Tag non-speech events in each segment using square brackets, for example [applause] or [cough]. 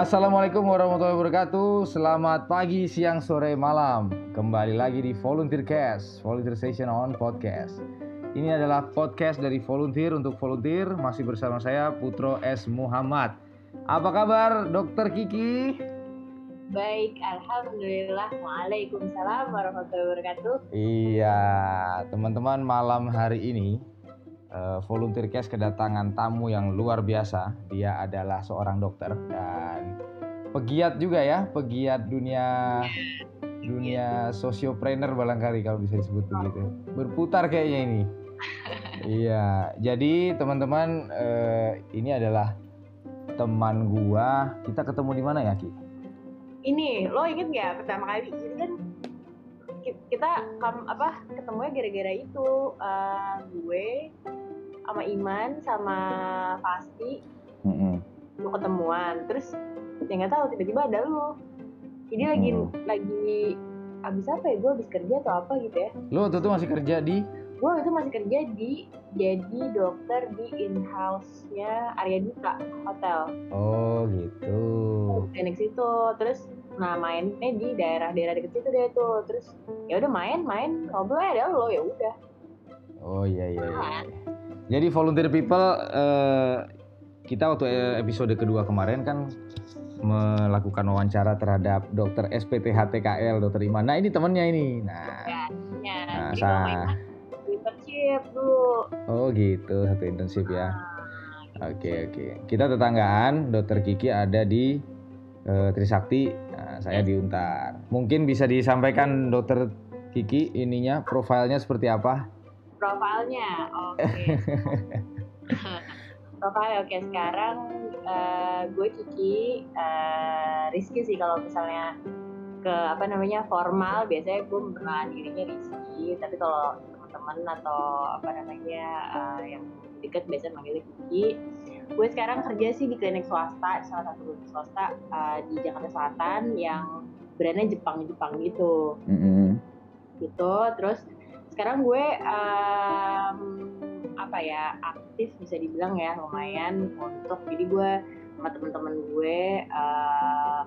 Assalamualaikum warahmatullahi wabarakatuh. Selamat pagi, siang, sore, malam. Kembali lagi di Volunteer Cast, Volunteer Station on Podcast. Ini adalah podcast dari volunteer untuk volunteer. Masih bersama saya Putro S Muhammad. Apa kabar, Dokter Kiki? Baik, Alhamdulillah. Waalaikumsalam warahmatullahi wabarakatuh. Iya, teman-teman malam hari ini Volunteer Cast kedatangan tamu yang luar biasa. Dia adalah seorang dokter dan pegiat juga ya, pegiat dunia dunia sosiopreneur barangkali kalau bisa disebut begitu. Berputar kayaknya ini. [laughs] iya, jadi teman-teman uh, ini adalah teman gua. Kita ketemu di mana ya, Ki? ini lo inget nggak pertama kali jadi kan kita kam, apa ketemunya gara-gara itu uh, gue sama Iman sama Pasti mm -hmm. lo ketemuan terus ya nggak tahu tiba-tiba ada lo jadi lagi mm. lagi abis apa ya gue abis kerja atau apa gitu ya lo waktu itu masih kerja di gue itu masih kerja di jadi dokter di in house-nya Arya Dita Hotel. Oh gitu. Klinik situ, terus nah mainnya di daerah-daerah deket situ deh tuh, terus ya udah main-main ngobrol ada lo ya udah. Oh iya iya. iya. Nah. Jadi volunteer people uh, kita waktu episode kedua kemarin kan melakukan wawancara terhadap dokter SPT HTKL dokter Iman. Nah ini temennya ini. Nah, ya, ya. nah saya internship dulu. Oh gitu, satu internship ya. Ah, oke oke. Kita tetanggaan, Dokter Kiki ada di uh, Trisakti, nah, saya di Untar. Mungkin bisa disampaikan Dokter Kiki ininya profilnya seperti apa? Profilnya, oke. Okay. [laughs] Profil oke okay. sekarang uh, gue Kiki, uh, Rizky sih kalau misalnya ke apa namanya formal biasanya gue memperkenalkan dirinya Rizky tapi kalau teman atau apa namanya uh, yang dekat biasa manggilnya Kiki gue sekarang kerja sih di klinik swasta salah satu klinik swasta uh, di Jakarta Selatan yang brandnya Jepang Jepang gitu mm-hmm. gitu terus sekarang gue um, apa ya aktif bisa dibilang ya lumayan untuk jadi gue sama teman-teman gue uh,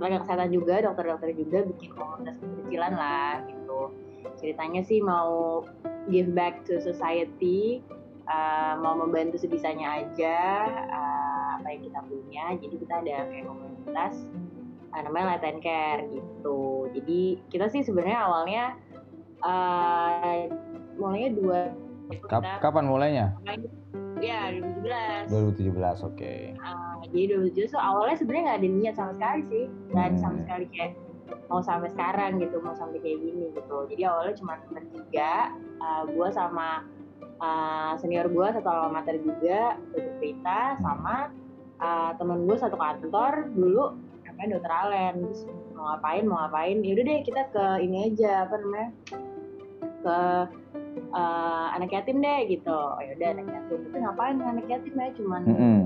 tenaga kesehatan juga dokter-dokter juga bikin komunitas kecil-kecilan lah gitu. Ceritanya sih mau give back to society uh, mau membantu sebisanya aja uh, apa yang kita punya. Jadi kita ada kayak komunitas uh, namanya Let and Care gitu. Jadi kita sih sebenarnya awalnya uh, mulainya dua Kap kapan mulainya? Ya 2017. 2017 oke. Okay. Uh, jadi 2017 so awalnya sebenarnya nggak ada niat sama sekali sih, nggak ada sama hmm. sekali kayak mau sampai sekarang gitu mau sampai kayak gini gitu jadi awalnya cuma bertiga uh, gue sama uh, senior gue satu alma mater juga dokter Prita sama uh, temen gue satu kantor dulu namanya dokter Alen terus mau ngapain mau ngapain yaudah deh kita ke ini aja apa namanya ke uh, anak yatim deh gitu. Oh yaudah anak yatim. Tapi ngapain anak yatim ya? Cuman mm -hmm.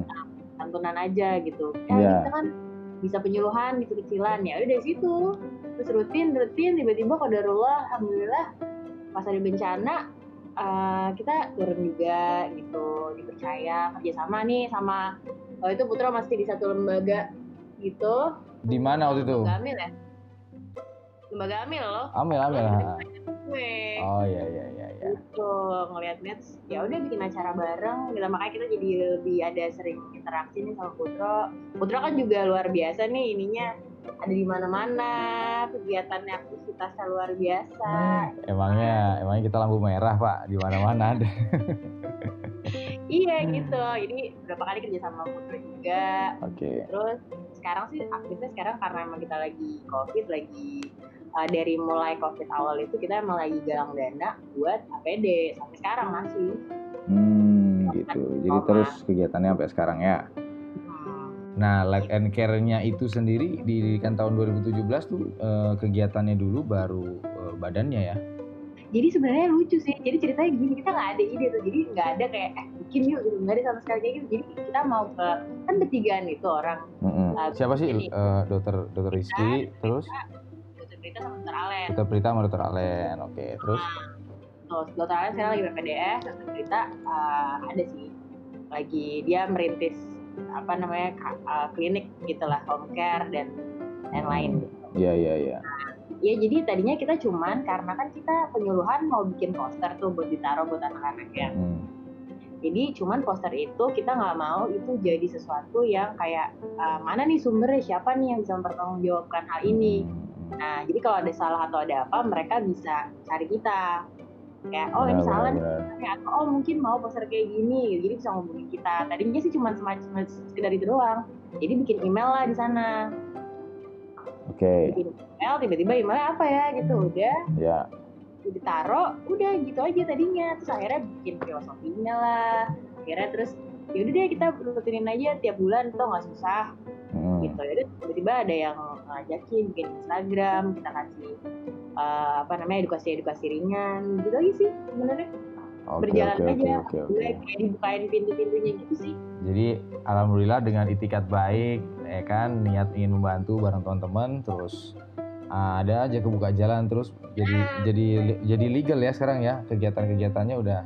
santunan aja gitu. Ya yeah. kita kan. Bisa penyuluhan gitu kecilan. Ya udah dari situ. Terus rutin rutin tiba-tiba kodarullah alhamdulillah pas ada bencana uh, kita turun juga gitu. Dipercaya kerjasama nih sama waktu itu Putra masih di satu lembaga gitu. Di mana waktu itu? Lembaga Amil ya? Lembaga Amil loh. Amil Amil. Oh iya iya iya ya. gitu ngeliat-liat ya udah bikin acara bareng gitu. Makanya kita jadi lebih ada sering interaksi nih sama Putro. Putro kan juga luar biasa nih ininya. Ada di mana-mana kegiatannya aktivitasnya luar biasa. Hmm, emangnya emangnya kita lampu merah pak di mana-mana [laughs] iya gitu. Jadi berapa kali kerja sama Putro juga. Oke. Okay. terus sekarang sih aktifnya sekarang karena emang kita lagi covid lagi uh, dari mulai covid awal itu kita emang lagi galang dana buat APD sampai sekarang masih. Hmm, gitu. Jadi terus kegiatannya sampai sekarang ya. Hmm. Nah, like and care-nya itu sendiri didirikan tahun 2017 tuh uh, kegiatannya dulu baru uh, badannya ya. Jadi sebenarnya lucu sih. Jadi ceritanya gini, kita nggak ada ide tuh. Jadi nggak ada kayak eh bikin yuk gitu. Nggak ada sama sekali kayak gitu. Jadi kita mau ke kan bertigaan itu orang. Mm -hmm. uh, Siapa sih uh, dokter dokter Rizky terus? Kita, Prita sama Dokter Alen. Dokter Prita sama Dokter Alen, oke. Okay. Terus? Nah, terus Alen sekarang lagi PPDS, Dokter Prita uh, ada sih lagi dia merintis apa namanya uh, klinik gitulah home care dan yang lain gitu. Iya iya iya. Ya jadi tadinya kita cuman karena kan kita penyuluhan mau bikin poster tuh buat ditaruh buat anak-anak ya. Hmm. Jadi cuman poster itu kita nggak mau itu jadi sesuatu yang kayak uh, mana nih sumbernya siapa nih yang bisa mempertanggungjawabkan hal ini. Nah jadi kalau ada salah atau ada apa mereka bisa cari kita. Kayak oh ini salah nih atau oh mungkin mau poster kayak gini jadi bisa ngubungin kita. Tadinya sih cuma semacam sekedar itu doang. Jadi bikin email lah di sana. Oke. Bikin email tiba-tiba emailnya apa ya gitu udah Ya. ditaruh udah gitu aja tadinya terus akhirnya bikin filosofinya lah akhirnya terus yaudah deh kita rutinin aja tiap bulan tuh nggak susah Hmm. gitu jadi tiba-tiba ada yang ngajakin bikin Instagram kita kasih eh, apa namanya edukasi edukasi ringan gitu aja sih sebenarnya. Oke berjalan oke aja oke oke. Udah kayak dibukain pintu-pintunya gitu sih. Jadi alhamdulillah dengan itikat baik, ya kan, niat ingin membantu bareng teman-teman, terus ah, ada aja kebuka jalan terus jadi jadi jadi legal ya sekarang ya kegiatan-kegiatannya udah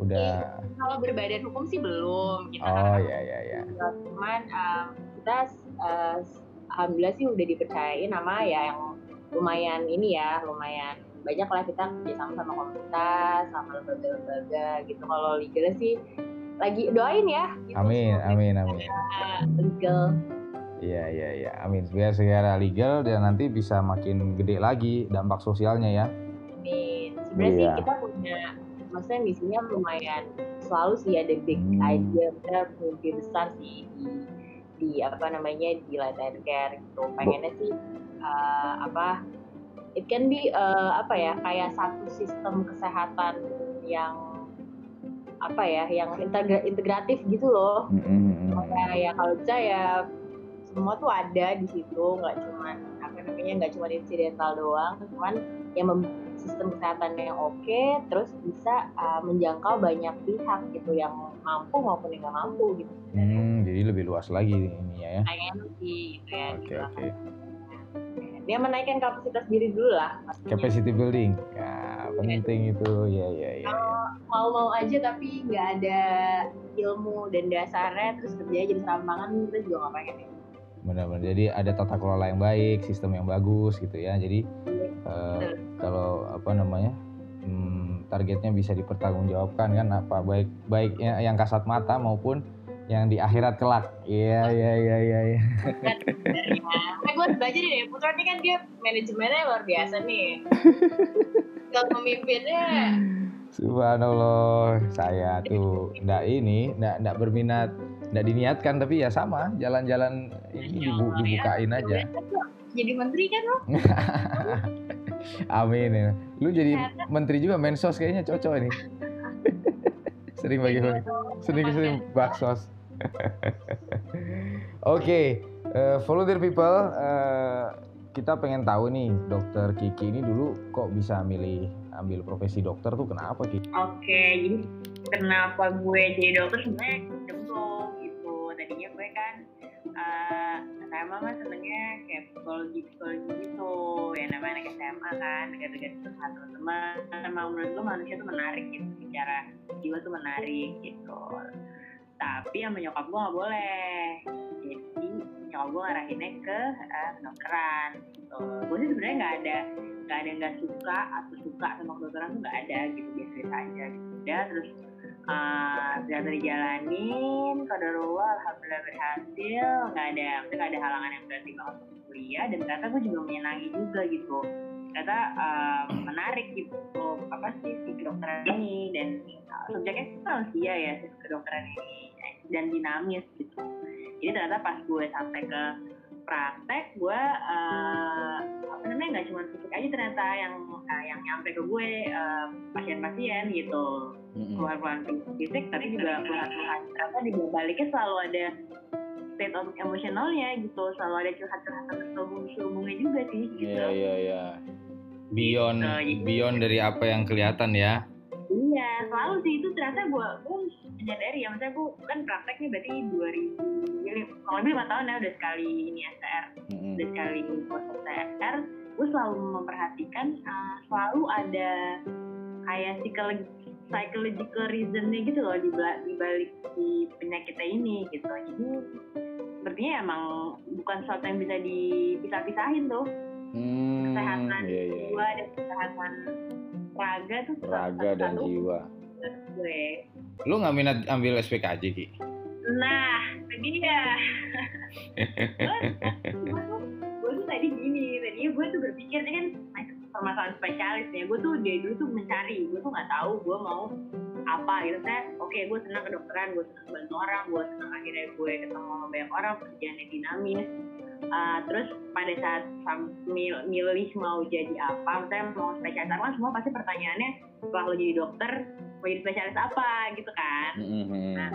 udah kalau berbadan hukum sih belum kita oh ya ya ya cuman um, kita uh, alhamdulillah sih udah dipercayain nama ya yang lumayan ini ya lumayan banyak lah kita kerjasama sama komunitas sama lembaga-lembaga gitu. Kalau legal sih lagi doain ya gitu, amin amin amin. legal. Iya iya iya. Amin. Biar segera legal dan nanti bisa makin gede lagi dampak sosialnya ya. Amin. Sebenarnya sih Iya. kita punya maksudnya misinya lumayan selalu sih ada big Hmm. idea kita mimpi besar sih di di apa namanya di and care gitu. Pengennya sih uh, apa it can be uh, apa ya kayak satu sistem kesehatan yang apa ya yang integra- integratif gitu loh. Mm, mm, mm, mm. kayak ya kalau bisa ya semua tuh ada di situ. Nggak cuman apa namanya nggak cuma insidental doang. Cuman yang mem- sistem kesehatan yang oke terus bisa uh, menjangkau banyak pihak gitu yang mampu maupun yang nggak mampu gitu Hmm, jadi lebih luas lagi ini ya ya. Pengen sih gitu ya oke gitu. oke. Dia menaikkan kapasitas diri dulu lah. Pastinya. capacity building. Ya penting itu. Ya ya ya mau-mau aja tapi nggak ada ilmu dan dasarnya terus kerja jadi serampangan kita juga nggak pengen ya. Benar-benar. Jadi ada tata kelola yang baik sistem yang bagus gitu ya. Jadi eh, kalau apa namanya hmm, targetnya bisa dipertanggungjawabkan kan apa baik baik ya- yang kasat mata maupun yang di akhirat kelak. Iya iya iya iya iya. Nah, gue belajar deh, Putra ini kan dia manajemennya luar biasa nih. [laughs] Kalau pemimpinnya, subhanallah. Saya tuh [laughs] ndak ini ndak ndak berminat ndak diniatkan tapi ya sama jalan-jalan ini dibu- dibukain aja. Jadi menteri kan lo? [laughs] amin ya. lu jadi menteri juga mensos kayaknya cocok ini. Sering bagi-bagi. Sering-sering baksos [laughs] oke eh, volunteer people eh, kita pengen tahu nih dokter Kiki ini dulu kok bisa milih ambil profesi dokter tuh kenapa Kiki Oke, jadi kenapa gue jadi dokter sebenarnya gitu. Tadinya gue kan eh SMA mah senengnya kayak psikologi psikologi gitu. Ya namanya anak SMA kan, dekat-dekat sama teman-teman. Emang menurut gue manusia tuh menarik gitu, secara jiwa tuh menarik gitu. Tapi sama nyokap gue nggak boleh. Jadi nyokap gue ngarahinnya ke eh, kedokteran. Gitu. Gue sih sebenarnya nggak ada nggak ada yang nggak suka atau suka sama kedokteran tuh nggak ada gitu biasa aja gitu udah terus uh, ternyata dijalanin kadarullah alhamdulillah berhasil nggak ada nggak ada halangan yang berarti banget untuk kuliah dan ternyata gue juga menyenangi juga gitu ternyata uh, menarik gitu apa sih si kedokteran ini dan uh, subjeknya sih manusia ya si kedokteran ini dan dinamis gitu. Jadi ternyata pas gue sampai ke praktek gue uh, apa namanya nggak cuma fisik aja ternyata yang uh, yang nyampe ke gue uh, pasien-pasien gitu. Keluhan-keluhan fisik tapi juga keluhan-keluhan ternyata di baliknya selalu ada state of emosionalnya gitu. Selalu ada curhat-curhatan terselubung-selubungnya juga sih gitu. Iya iya iya. Beyond Gitu, jadi- beyond dari apa yang kelihatan ya. Iya. Selalu sih. Itu ternyata gue gue menyadari ya. Maksudnya gue kan praktek nih berarti 2000 ya, kalau lebih lima tahun ya udah sekali ini STR Mm-mm. udah sekali proses TR gue selalu memperhatikan uh, selalu ada kayak psikologi psychological reasonnya gitu loh di balik si penyakitnya ini gitu. Jadi sepertinya emang bukan sesuatu yang bisa dipisah-pisahin tuh. Hmm, kesehatan iya, iya. jiwa dan kesehatan raga tuh Raga dan selalu jiwa. gue. Lu nggak minat ambil SPKJ Ki? nah tadi ya [laughs] gue tuh gue tuh tadi gini tadinya gue tuh berpikir kan permasalahan spesialis ya. Gue tuh dari dulu tuh mencari gue tuh nggak tahu gue mau apa gitu. Saya oke gue senang kedokteran gue senang bantu orang gue senang akhirnya gue ketemu sama banyak orang pekerjaannya dinamis Uh, terus pada saat mil- milih mau jadi apa, saya mau spesialis apa, kan semua pasti pertanyaannya setelah lo jadi dokter mau jadi spesialis apa gitu kan. Mhm. Nah,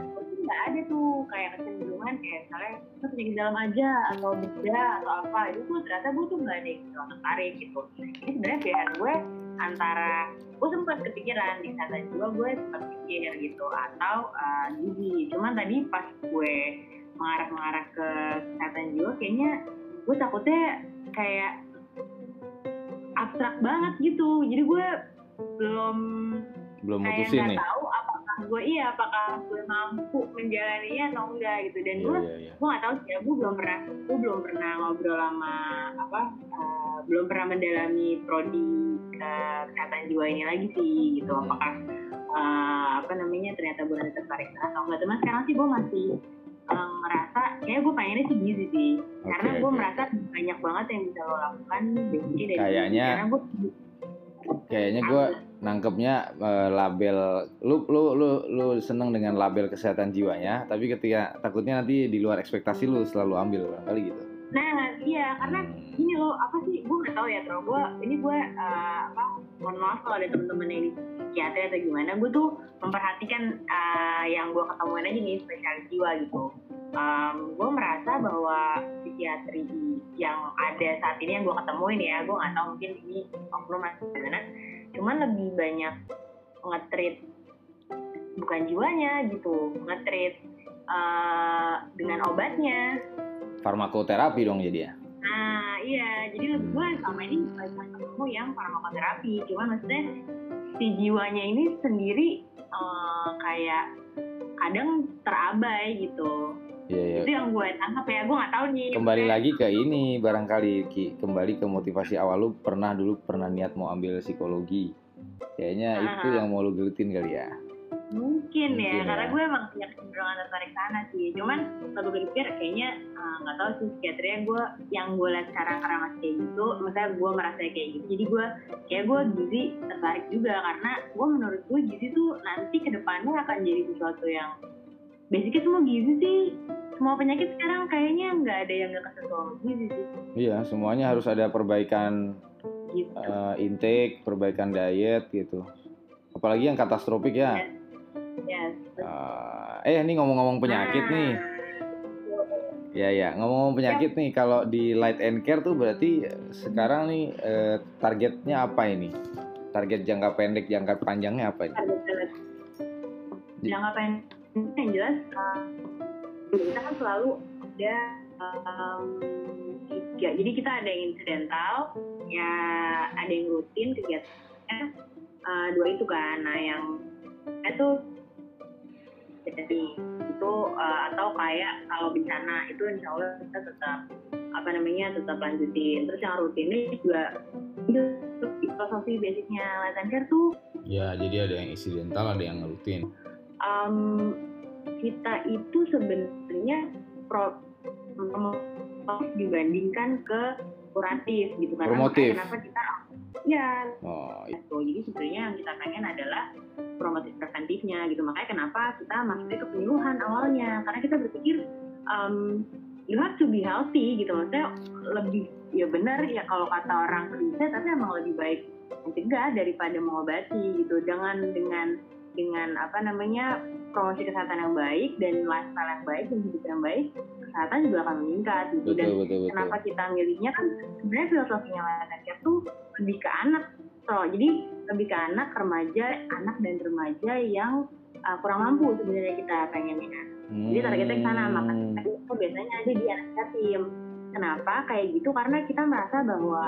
nggak ada tuh kayak kecenderungan kayak misalnya kita penyakit dalam aja atau bedah atau apa itu tuh ternyata gue tuh nggak ada yang terlalu tertarik gitu. Ini sebenarnya pilihan gue antara gue sempat kepikiran di kesehatan jiwa gue sempat pikir gitu atau uh, gizi. Cuman tadi pas gue mengarah-mengarah ke kesehatan jiwa kayaknya gue takutnya kayak abstrak banget gitu. Jadi gue belum Belum kayak mutusin nggak nih. tahu apakah gue iya apakah gue mampu menjalaninya atau enggak gitu dan Iya, gue iya, iya. gue nggak tahu sih ya gue belum pernah gue belum pernah ngobrol sama apa eh, belum pernah mendalami prodi eh, kesehatan jiwa ini lagi sih gitu Hmm. apakah eh, apa namanya ternyata gue tertarik atau enggak cuman sekarang sih gue masih eh, ngerasa kayak gue pengennya sih gizi sih karena Oke, gue oke. merasa banyak banget yang bisa lo lakukan basically dari Kayaknya- karena gue Kayaknya gue nangkepnya eh, label lu lu lu lu seneng dengan label kesehatan jiwanya, tapi ketika takutnya nanti di luar ekspektasi lu selalu ambil barangkali gitu. Nah iya karena ini loh apa sih gue nggak tahu ya terus gue ini gue eh, apa mohon maaf kalau ada temen-temen yang di atau gimana gue tuh memperhatikan eh, yang gue ketemuin aja nih spesialis jiwa gitu. Gue merasa bahwa psikiatri yang ada saat ini yang gue ketemuin ya gue nggak tahu mungkin ini oknum atau gimana cuman lebih banyak ngetrit bukan jiwanya gitu ngetrit eh, dengan obatnya Farmakoterapi dong jadi ya. Nah, iya. Jadi lebih gue selama ini banyak ketemu yang farmakoterapi. Cuman maksudnya si jiwanya ini sendiri eh, kayak kadang terabai gitu. Iya, iya. Itu yang gue tangkap ya. Gue nggak tahu nih. Kembali maksudnya- lagi ke ini barangkali Ki, kembali ke motivasi awal lu pernah dulu pernah niat mau ambil psikologi. Kayaknya itu Ah. yang mau lu gelutin kali ya. Mungkin, ya, Mungkin karena ya. gue emang punya kecenderungan tertarik sana sih. Cuman kalau gue pikir kayaknya eh, nggak tahu sih psikiatrinya gue yang gue lihat sekarang karena masih kayak gitu, maksudnya gue merasa kayak gitu. Jadi gue kayak gue gizi tertarik juga karena gue menurut gue gizi tuh nanti ke depannya akan jadi sesuatu yang basicnya semua gizi sih. Semua penyakit sekarang kayaknya nggak ada yang nggak kesentuh gizi sih. Iya, semuanya harus ada perbaikan Gitu. eh, intake, perbaikan diet gitu. Apalagi yang katastropik ya. Yes. Eh, eh ini ngomong-ngomong penyakit Nah, nih. Ya ya, ngomong-ngomong penyakit nih, kalau di light and care tuh berarti sekarang nih eh, targetnya apa ini? Target jangka pendek, jangka panjangnya apa ini? jangka pendek yang jelas uh, kita kan selalu ada um, tiga jadi kita ada yang incidental ya ada yang rutin kegiatannya uh, dua itu kan nah yang itu jadi itu uh, atau kayak kalau bencana itu insya Allah kita tetap apa namanya tetap lanjutin terus yang rutin ini juga itu filosofi basicnya Latin Care tuh Ya, jadi ada yang insidental, ada yang rutin. um, kita itu sebenarnya pro dibandingkan ke kuratif gitu karena Promotif. kenapa kita ya Oh, gitu. Jadi sebenarnya yang kita pengen adalah promotif preventifnya gitu. Makanya kenapa kita masuknya ke penyuluhan awalnya? Karena kita berpikir um, you have to be healthy gitu. Maksudnya lebih ya benar ya kalau kata orang riset tapi emang lebih baik mencegah daripada mengobati gitu. Dengan dengan dengan apa namanya promosi kesehatan yang baik dan lifestyle yang baik dan hidup yang baik kesehatan juga akan meningkat gitu. Dan betul betul betul. kenapa kita milihnya kan sebenarnya filosofinya Latin Care tuh lebih ke anak so jadi lebih ke anak remaja anak dan remaja yang uh, kurang mampu sebenarnya kita pengennya. Jadi targetnya ke sana Hmm. makanya itu biasanya ada di anak yatim kenapa kayak gitu? Karena kita merasa bahwa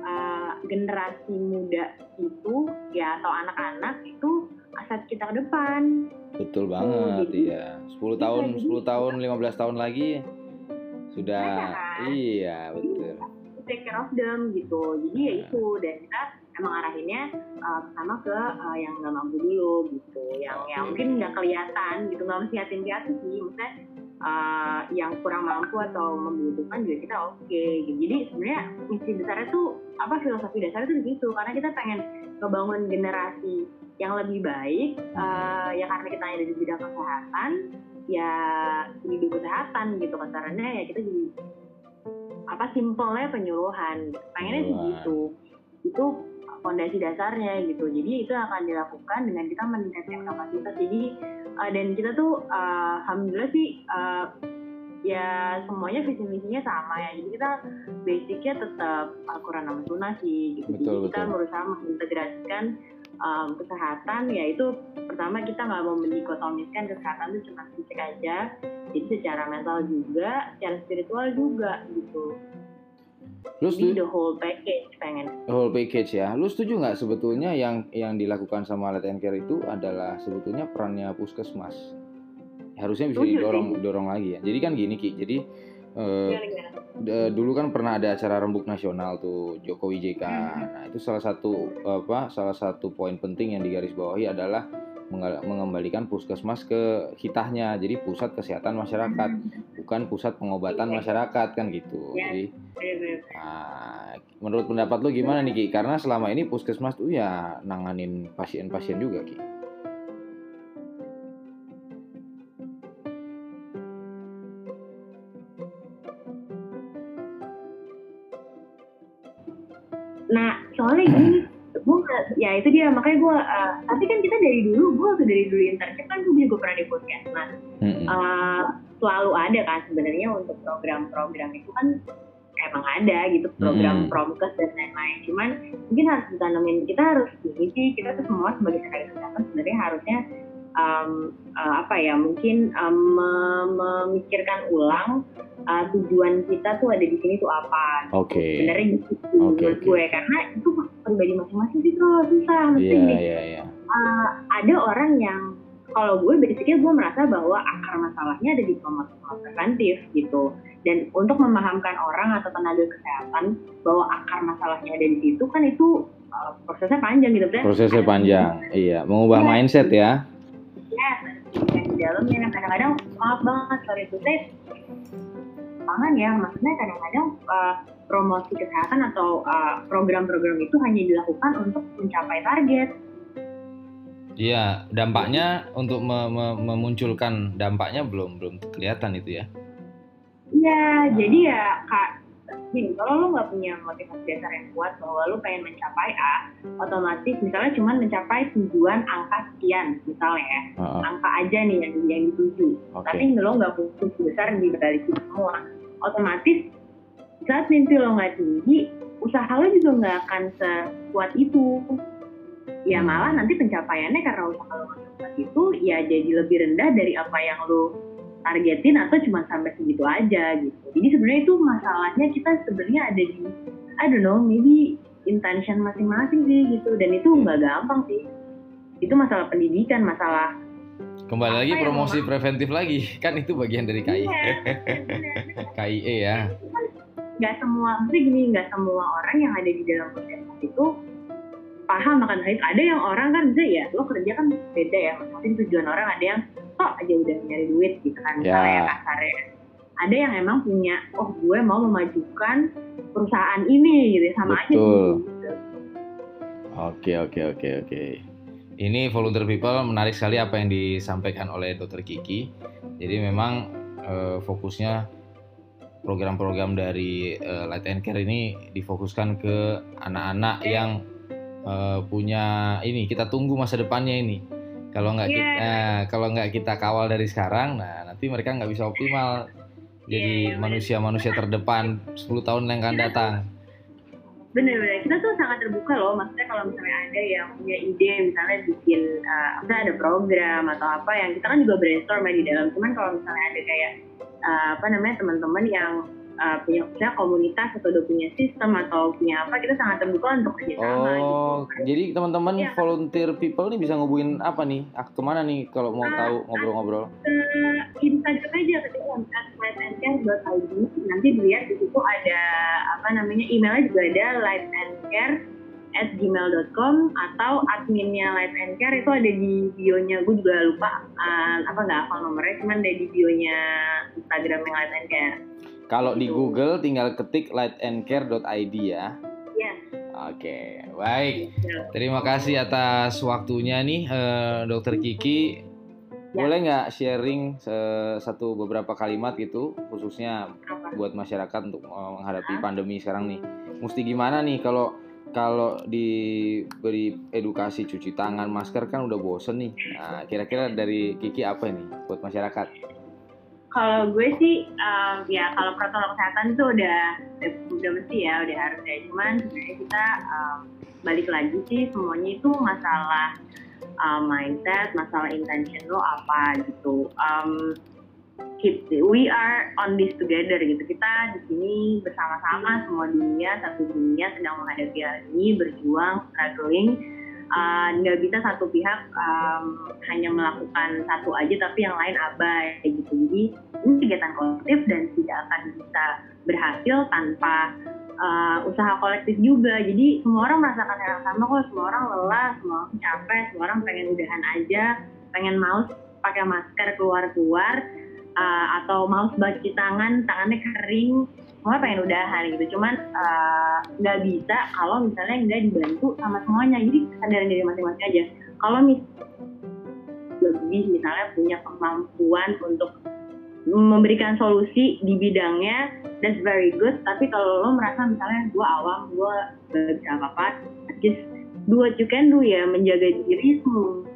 uh, generasi muda itu ya atau anak-anak itu aset kita ke depan. Betul banget, jadi- iya. 10 Iya, tahun, jadi- 10 tahun, 15 tahun lagi sudah kan? iya, betul. Take care of them gitu. Jadi ya itu dan kita emang arahinnya uh, sama ke uh, yang nggak mampu dulu gitu. Yang yang Oke. mungkin nggak kelihatan gitu nggak mesti yatim piatu sih. Maksudnya uh, yang kurang mampu atau membutuhkan juga kita oke gitu. Jadi sebenarnya misi besarnya tuh apa filosofi dasarnya tuh di situ. Karena kita pengen ngebangun generasi yang lebih baik uh, ya karena kita ada di bidang kesehatan ya hidup kesehatan gitu. Kasarannya ya kita jadi apa simpelnya penyuluhan. Pengennya sih gitu. Itu fondasi dasarnya gitu. Jadi itu akan dilakukan dengan kita meningkatkan kapasitas. Jadi uh, dan kita tuh uh, alhamdulillah sih uh, ya semuanya visi misinya sama ya. Jadi kita basicnya tetap Al-Quran sama Sunnah sih gitu. Betul, jadi kita betul. berusaha mengintegrasikan um, kesehatan. Yaitu pertama kita nggak mau mendikotomiskan kesehatan itu cuma fisik aja. Jadi secara mental juga secara spiritual juga gitu Lu setuju the whole package pengen whole package ya. Lu setuju nggak sebetulnya yang yang dilakukan sama Let and Care itu adalah sebetulnya perannya puskesmas? Harusnya bisa Setuju didorong sih. dorong lagi ya. Jadi kan gini Ki, jadi Gimana, gimana? d- dulu kan pernah ada acara rembuk nasional tuh Jokowi JK. Nah, itu salah satu apa salah satu poin penting yang digarisbawahi adalah mengembalikan puskesmas ke hitahnya. Jadi pusat kesehatan masyarakat, bukan pusat pengobatan masyarakat kan gitu. Ya. Jadi. Nah, menurut pendapat lu gimana nih Ki? Karena selama ini puskesmas tuh ya nanganin pasien-pasien juga Ki. Nah, soalnya gini, gue ya itu dia makanya gue, uh, tapi kan kita dari dulu, gue waktu dari dulu internship kan gue juga pernah di podcast. Nah, Mm-mm. uh, selalu ada kan sebenarnya untuk program-program itu kan emang ada gitu program Hmm. promkes dan lain-lain. Cuman mungkin harus ditanemin kita harus ini sih kita tuh semua sebagai tenaga kesehatan sebenarnya harusnya um, uh, apa ya mungkin um, me- memikirkan ulang uh, tujuan kita tuh ada di sini tuh apa Oke. sebenarnya gitu Oke, menurut oke. gue karena itu pribadi masing-masing sih terus susah mesti Iya, nih iya, iya. uh, ada orang yang kalau gue basicnya gue merasa bahwa akar masalahnya ada di promosi preventif gitu dan untuk memahamkan orang atau tenaga kesehatan bahwa akar masalahnya ada di situ kan itu uh, prosesnya panjang gitu kan Prosesnya panjang. Iya, mengubah Iya. mindset ya. ya di dalamnya kadang-kadang maaf banget sorry to say pangan ya maksudnya kadang-kadang uh, promosi kesehatan atau uh, program-program itu hanya dilakukan untuk mencapai target Iya, dampaknya untuk me- me- memunculkan dampaknya belum belum kelihatan itu ya. Iya, jadi ya kak, gini, kalau lo nggak punya motivasi dasar yang kuat bahwa lo pengen mencapai A, otomatis misalnya cuma mencapai tujuan angka sekian, misalnya ya, Heeh, angka aja nih yang yang dituju. Oke. Tapi lo nggak visi besar di balik itu semua, otomatis saat mimpi lo nggak tinggi, usaha lo juga nggak akan sekuat itu. Ya Hmm. malah nanti pencapaiannya karena usaha lo nggak sekuat itu, ya jadi lebih rendah dari apa yang lo targetin atau cuma sampai segitu aja gitu. Jadi sebenarnya itu masalahnya kita sebenarnya ada di I don't know, maybe intention masing-masing sih gitu dan itu nggak gampang sih. Itu masalah pendidikan, masalah Kembali lagi promosi mau- preventif lagi, [laughs] kan itu bagian dari KI, Iya, [laughs] bener-bener. KIE ya. nggak semua, mesti gini, nggak semua orang yang ada di dalam puskesmas itu paham akan hal itu. Ada yang orang kan bisa ya, lo kerja kan beda ya, mungkin tujuan orang ada yang kok aja udah nyari duit gitu kan, misalnya Ya. ya kasarnya. Ada yang emang punya, oh gue mau memajukan perusahaan ini gitu, sama aja Betul. gitu. Oke, oke, oke, oke. Ini volunteer people menarik sekali apa yang disampaikan oleh Dr. Kiki. Jadi memang eh, fokusnya program-program dari eh, Light and Care ini difokuskan ke anak-anak yang eh, punya ini kita tunggu masa depannya ini. Kalau nggak Iya. kita eh, kalau nggak kita kawal dari sekarang, nah nanti mereka nggak bisa optimal Iya, jadi iya, manusia-manusia terdepan 10 tahun yang akan datang. Bener-bener, kita tuh sangat terbuka loh. Maksudnya kalau misalnya ada yang punya ide, misalnya bikin, uh, misalnya ada program atau apa yang kita kan juga brainstorm ya di dalam. Cuman kalau misalnya ada kayak uh, apa namanya teman-teman yang uh, punya misalnya komunitas atau udah punya sistem atau punya apa kita sangat terbuka untuk kerjasama gitu. Oh, jadi teman-teman Iya. volunteer people nih bisa ngubungin apa nih? Ah, ke mana nih kalau mau Ah, tahu ngobrol-ngobrol? ke Instagram aja ketika lightandcare.id nanti dilihat di situ ada apa namanya emailnya juga ada lightandcare at gmail.com atau adminnya Light and Care itu ada di bio-nya gue juga lupa uh, apa nggak hafal nomornya cuman ada di bio-nya Instagram yang Light and Care Kalau di Gitu. Google tinggal ketik lightandcare.id ya. Iya. Oke, baik. Ya. Terima kasih atas waktunya nih, eh, Dokter Kiki. Ya. Boleh nggak sharing se- satu beberapa kalimat gitu, khususnya buat masyarakat untuk eh, menghadapi pandemi sekarang nih. Mesti gimana nih kalau kalau diberi edukasi cuci tangan, masker kan udah bosen nih. Nah, kira-kira dari Kiki apa nih buat masyarakat? Kalau gue sih um, ya kalau protokol kesehatan itu udah udah, udah mesti ya udah harus ya. Cuman sebenarnya kita um, balik lagi sih semuanya itu masalah um, mindset masalah intention lo apa gitu. Um, we are on this together gitu. Kita di sini bersama-sama semua dunia satu dunia sedang menghadapi hal ini berjuang struggling Uh, nggak bisa satu pihak um, hanya melakukan satu aja tapi yang lain abai gitu. Jadi ini kegiatan kolektif dan tidak akan bisa berhasil tanpa uh, usaha kolektif juga. Jadi semua orang merasakan hal yang sama kok. Semua orang lelah semua orang capek semua orang pengen udahan aja pengen mouse pakai masker keluar keluar uh, atau mouse cuci tangan tangannya kering. Semua pengen udahan gitu. Cuman uh, nggak bisa kalau misalnya nggak dibantu sama semuanya. Jadi kesadaran diri masing-masing aja. Kalau mis lebih misalnya punya kemampuan untuk memberikan solusi di bidangnya that's very good. Tapi kalau lo merasa misalnya gue awam gue gak bisa apa-apa just do what you can do ya menjaga diri semua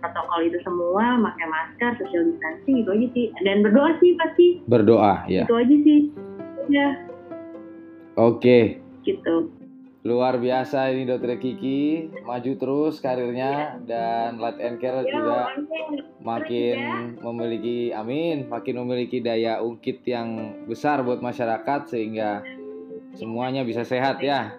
protokol itu semua pakai masker social distancing itu aja sih. Dan berdoa sih pasti. Berdoa ya. itu aja sih. Ya Oke, gitu. Luar biasa ini Dokter Kiki, maju terus karirnya dan Light and Care ya juga makanya makin memiliki amin makin memiliki daya ungkit yang besar buat masyarakat sehingga semuanya bisa sehat ya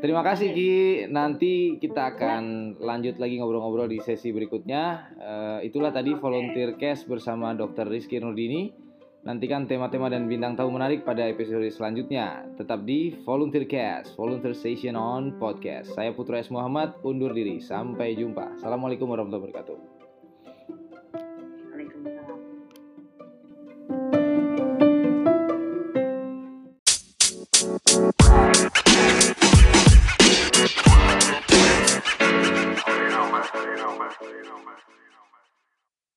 terima kasih Ki. Nanti kita akan lanjut lagi ngobrol-ngobrol di sesi berikutnya. Eh, itulah tadi volunteer cast bersama Dr. Rizky Nurdini. Nantikan tema-tema dan bintang tamu menarik pada episode selanjutnya. Tetap di volunteer cast volunteer station on podcast. Saya Putra S. Muhammad undur diri. Sampai jumpa. Assalamualaikum warahmatullahi wabarakatuh